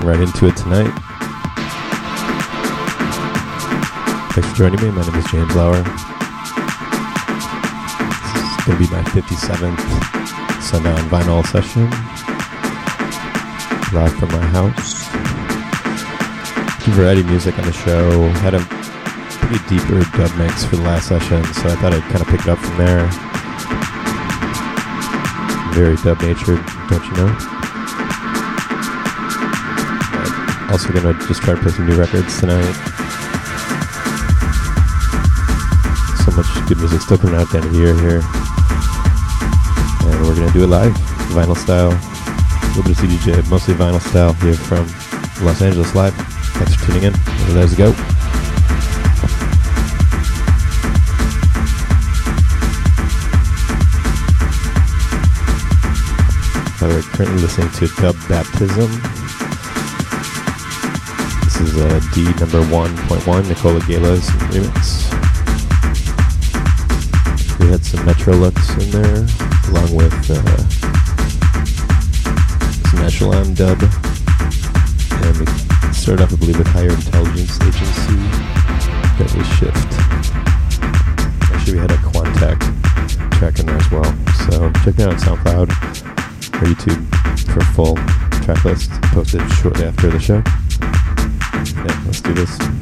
Jumping right into it tonight. Thanks for joining me. My name is James Lauer. This is going to be my 57th Sundown Vinyl session. Live from my house. Variety music on the show. Had a pretty deeper dub mix for the last session, so I thought I'd kind of pick it up from there. Very dub natured, don't you know? Also gonna just try to play some new records tonight. So much good music still coming out at the end of the year here. And we're gonna do it live, vinyl style. A little bit of CDJ, mostly vinyl style here from Los Angeles Live. Thanks for tuning in. Let's go. We're currently listening to Dub Baptism. This is uh, D number 1.1, Nikola Gala's remix. We had some Metrolux in there, along with uh, some Echelon dub. And we started off, I believe, with Higher Intelligence Agency. That was Shift. Actually, we had a Quantec track in there as well. So check it out on SoundCloud or YouTube for full track list posted shortly after the show. Yeah, let's do this.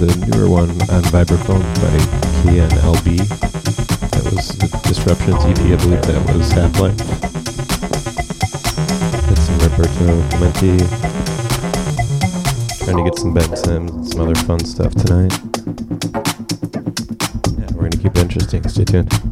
Was a newer one on Vibraphone by KNLB. That was the Disruptions EP, I believe that was Half-Life. Had some Roberto Clementi. Trying to get some Ben Sims, some other fun stuff tonight. Yeah, we're gonna keep it interesting. Stay tuned.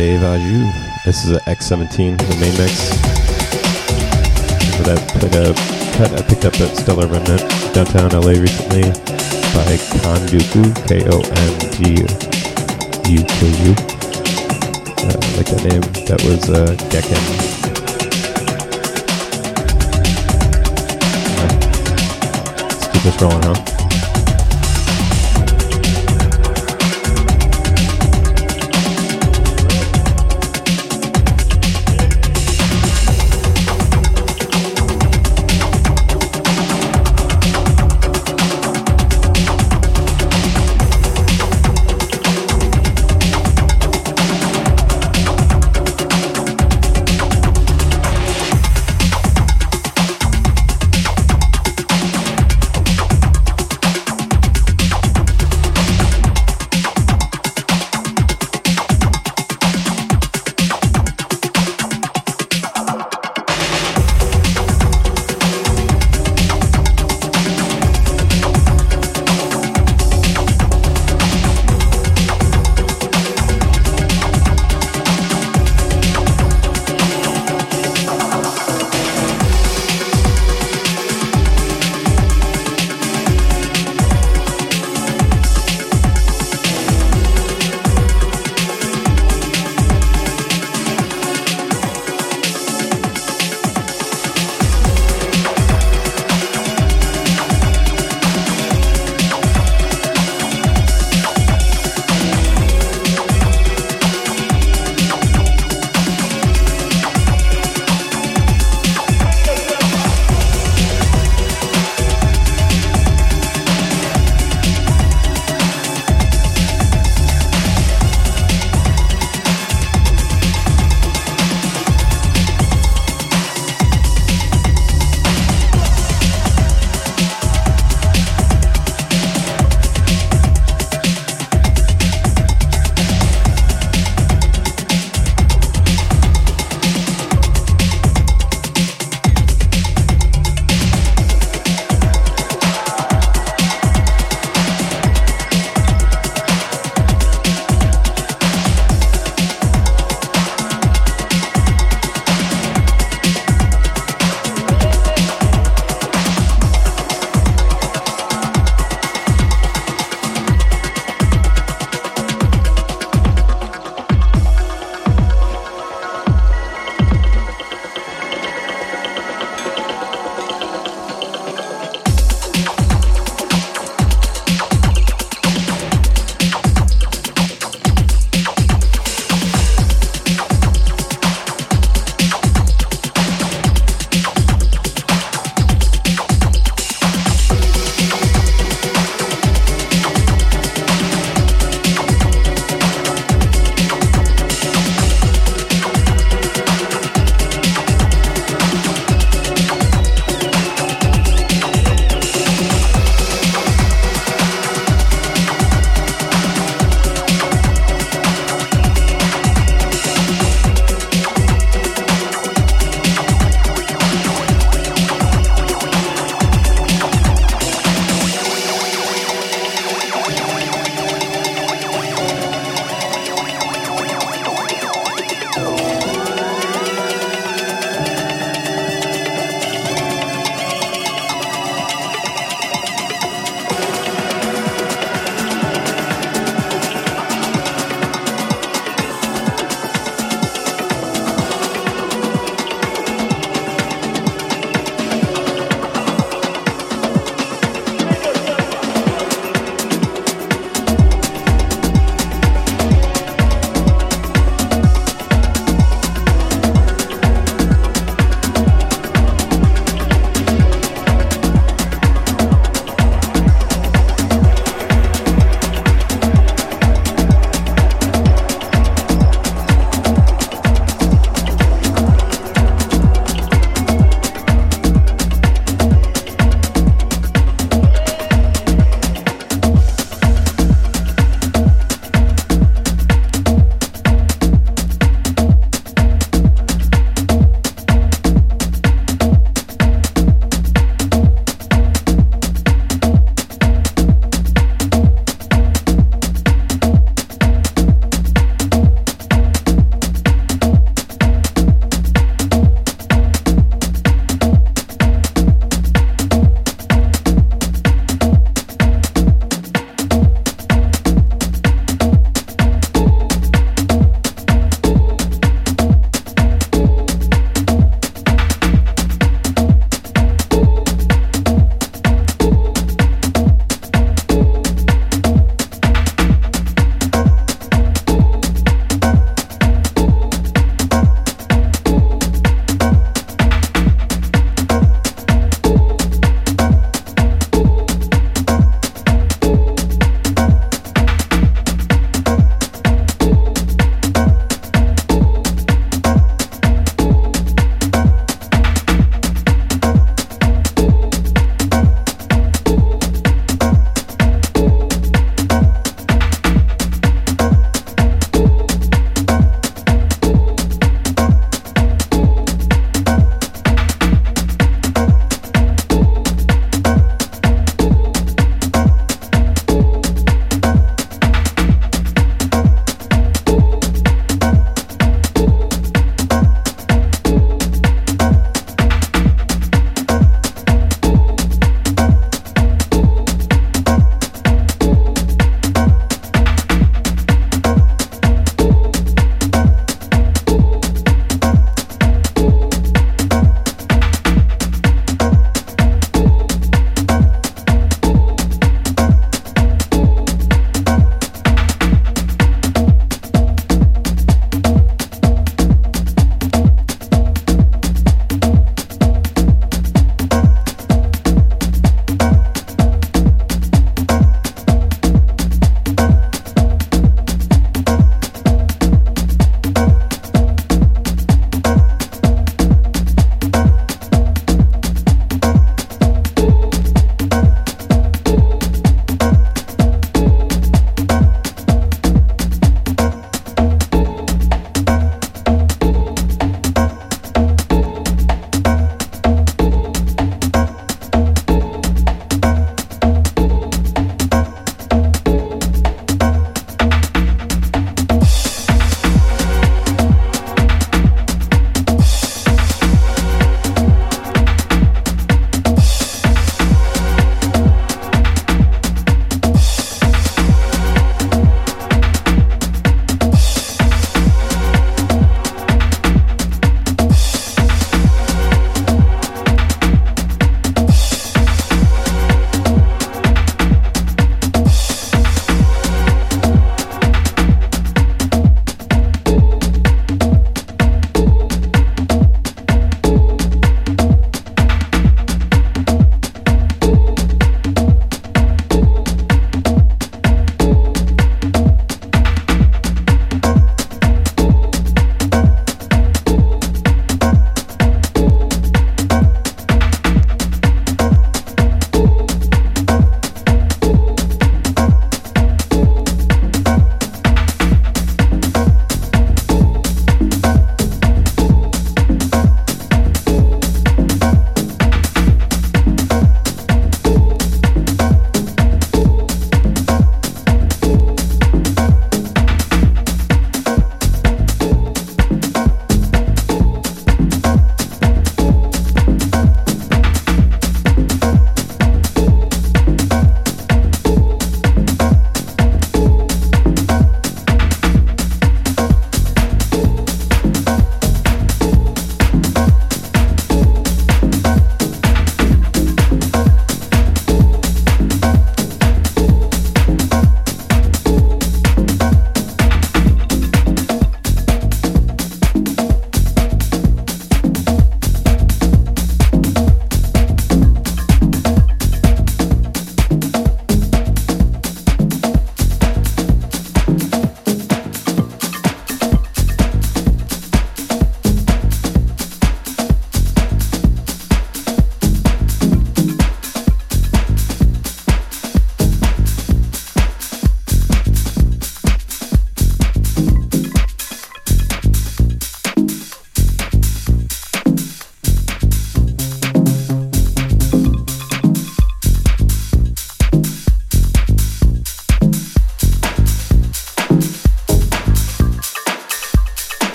Dave Aju. This is a X17, the main mix. That I played a cut I picked up at Stellar Remnant downtown LA recently by Konduku, K O N D U K U. Uh, I like that name. That was uh, Gekken. Let's keep this rolling, huh?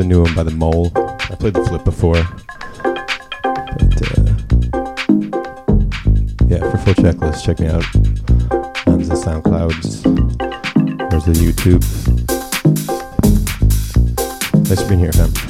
A new one by the Mole. I played the flip before. But, uh, yeah, for full checklist, check me out on the SoundClouds. There's the YouTube. Thanks for being here, fam.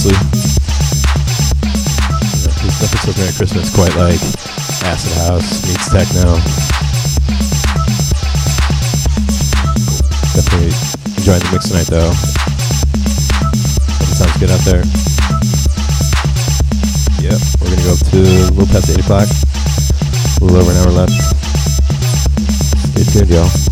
Honestly. Yeah, this stuff is so Merry Christmas, quite like acid house meets techno. Definitely enjoying the mix tonight, though. Sounds good out there. Yep, we're gonna go up to a little past 8 o'clock. A little over an hour left. Stay tuned, y'all.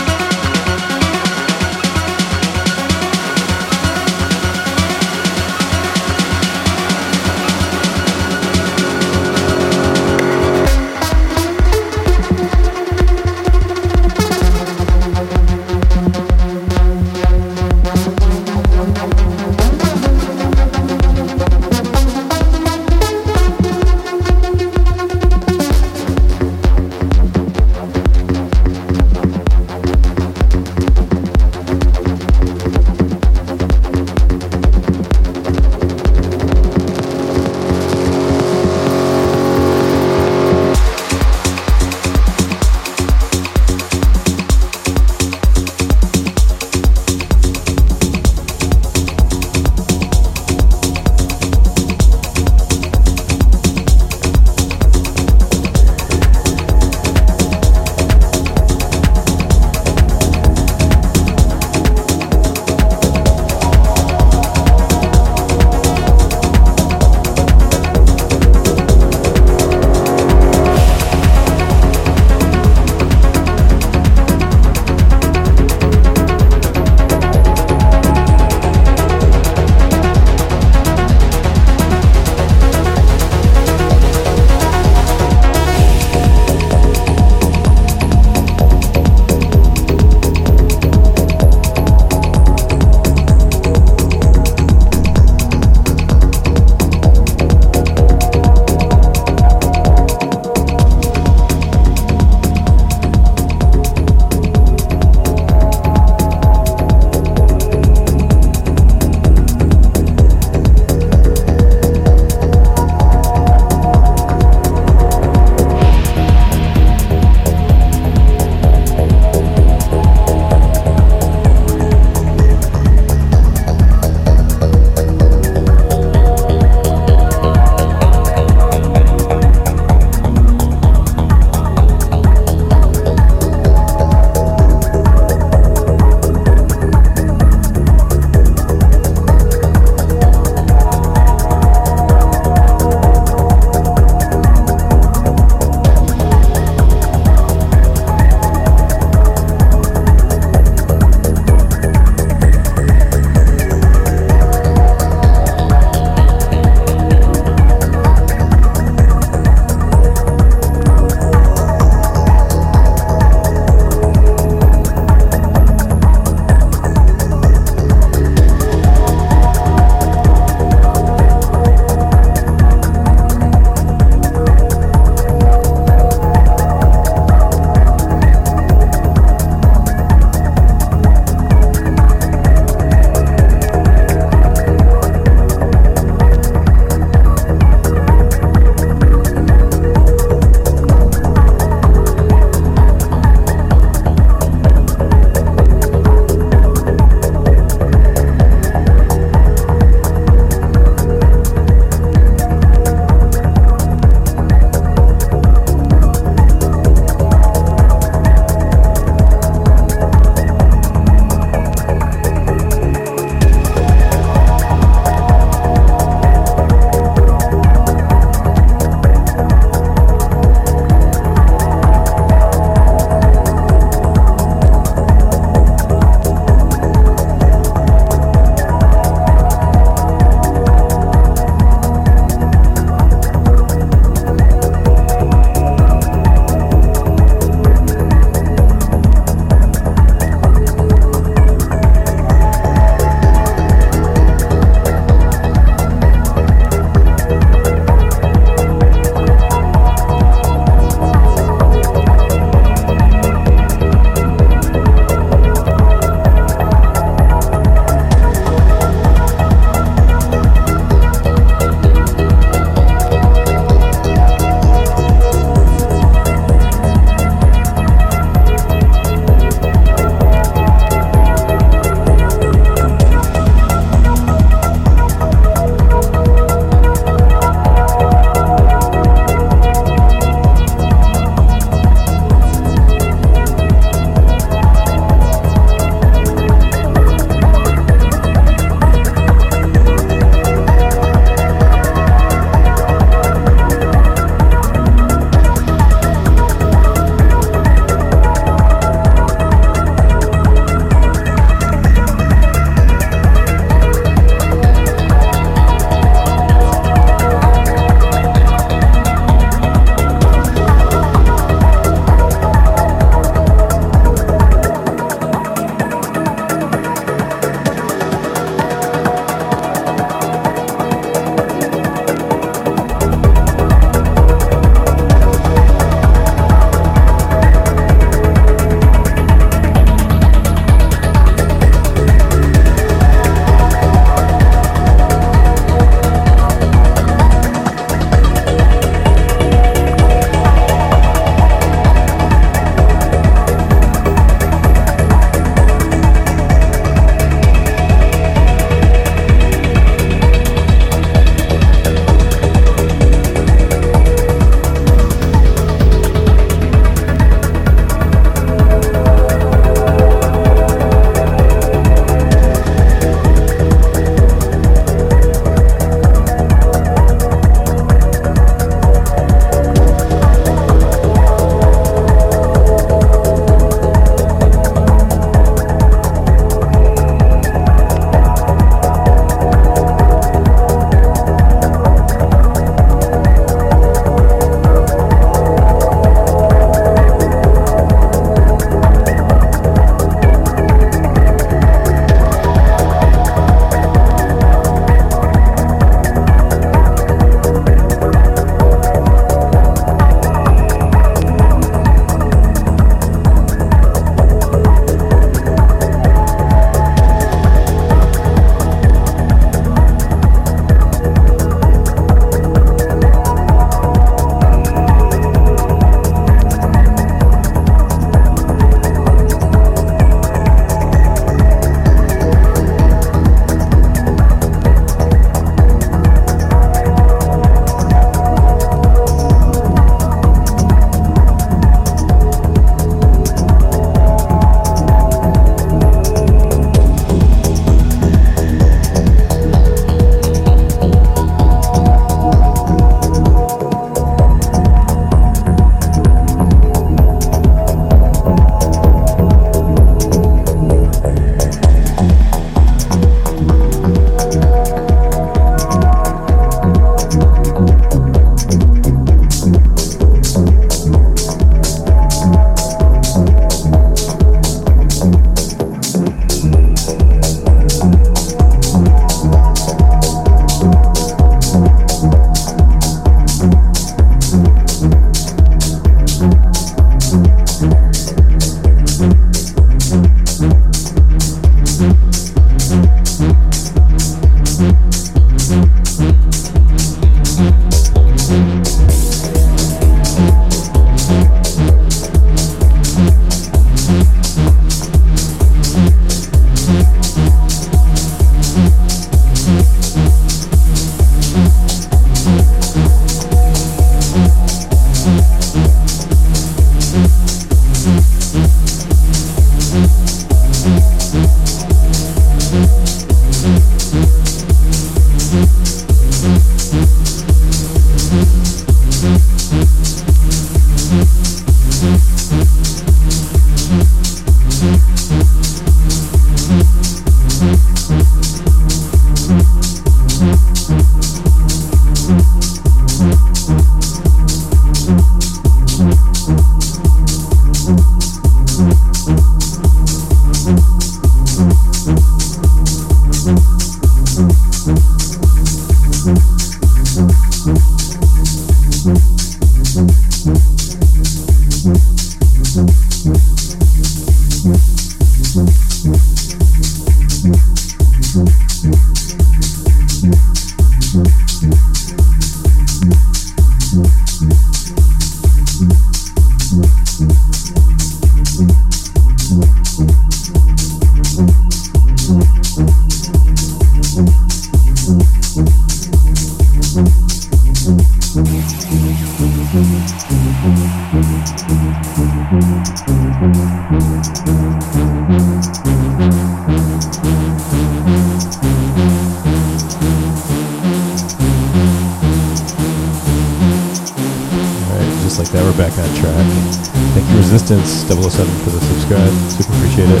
007 for the subscribe. Super appreciate it.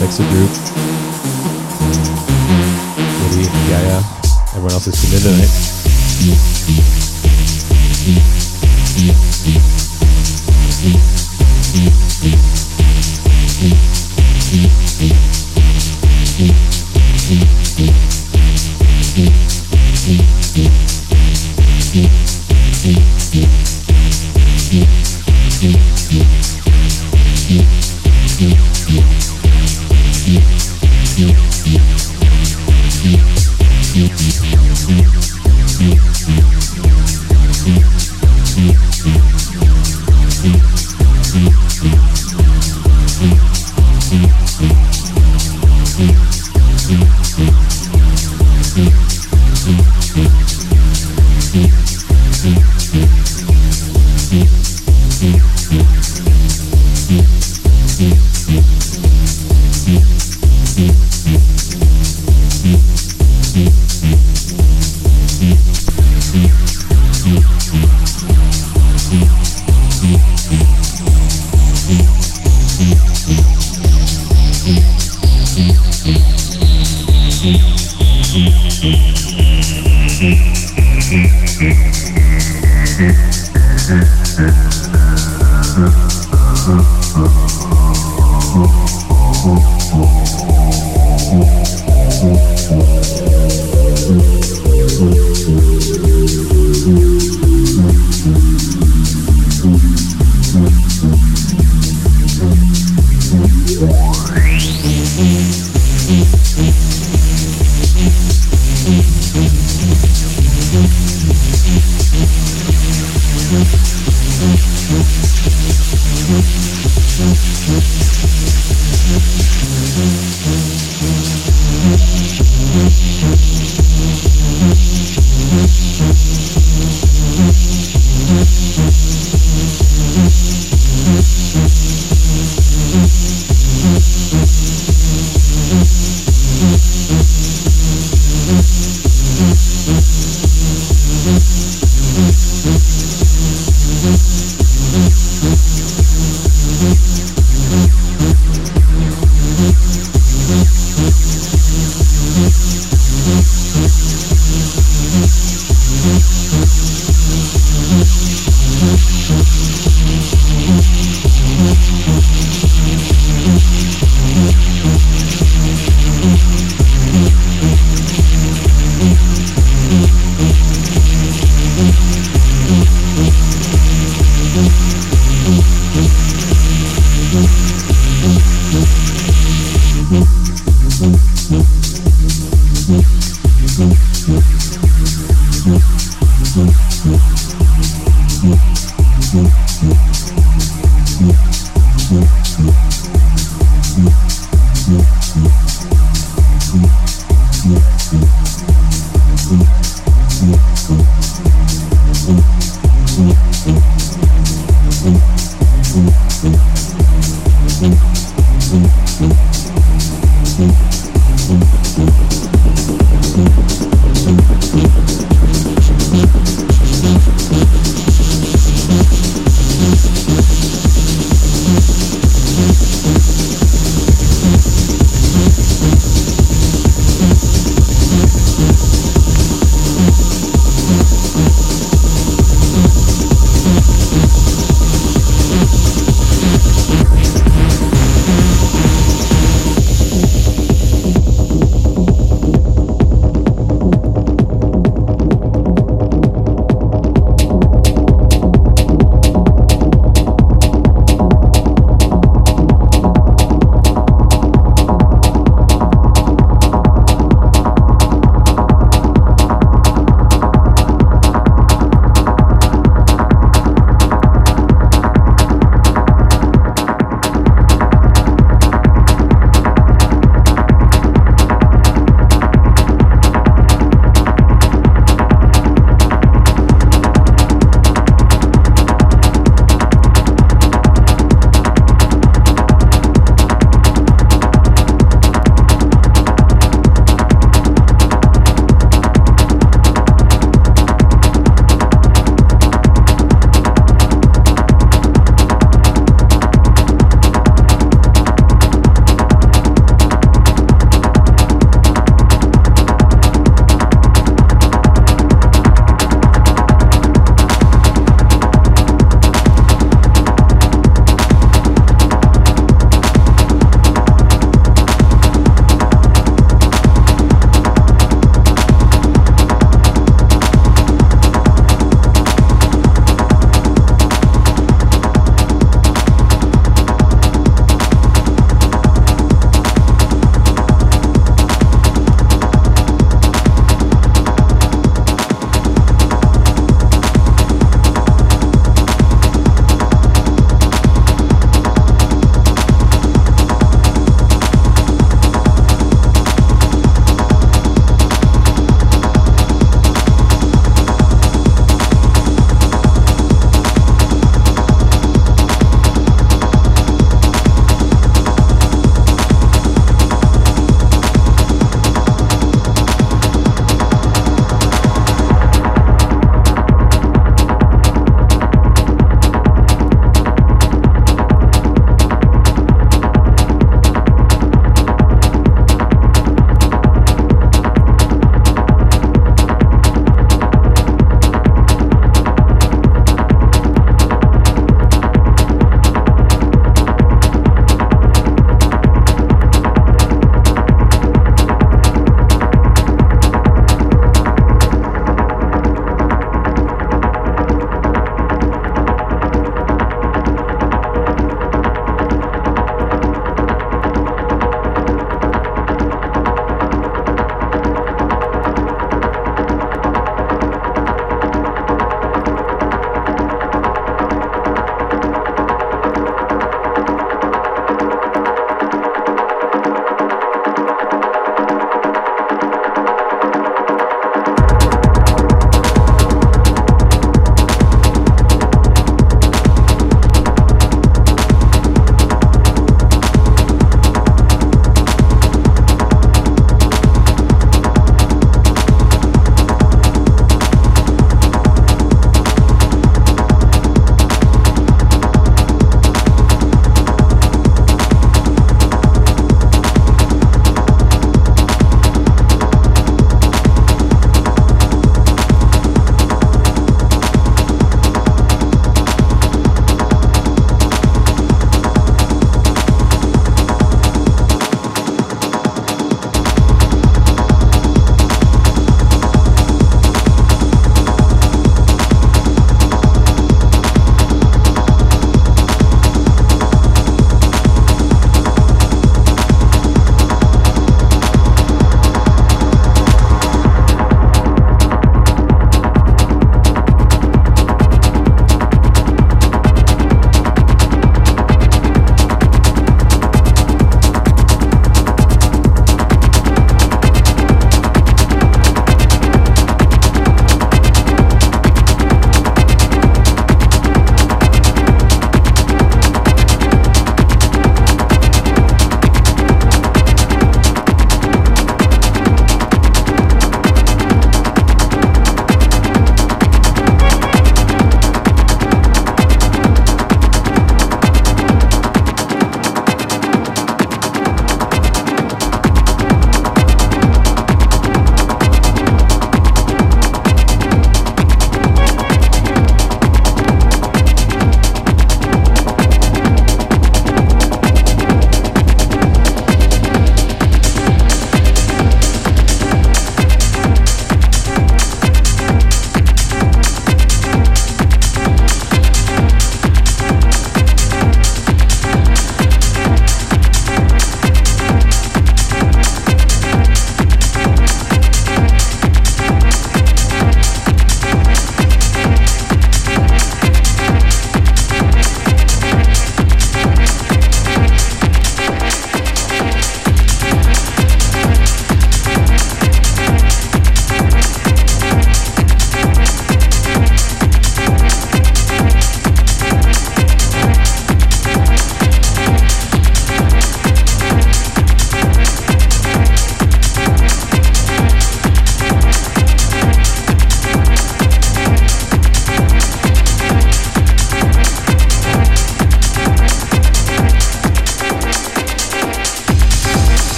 Thanks to Drew. Woody, Yaya. Everyone else is tuned in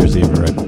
Year's Eve, right?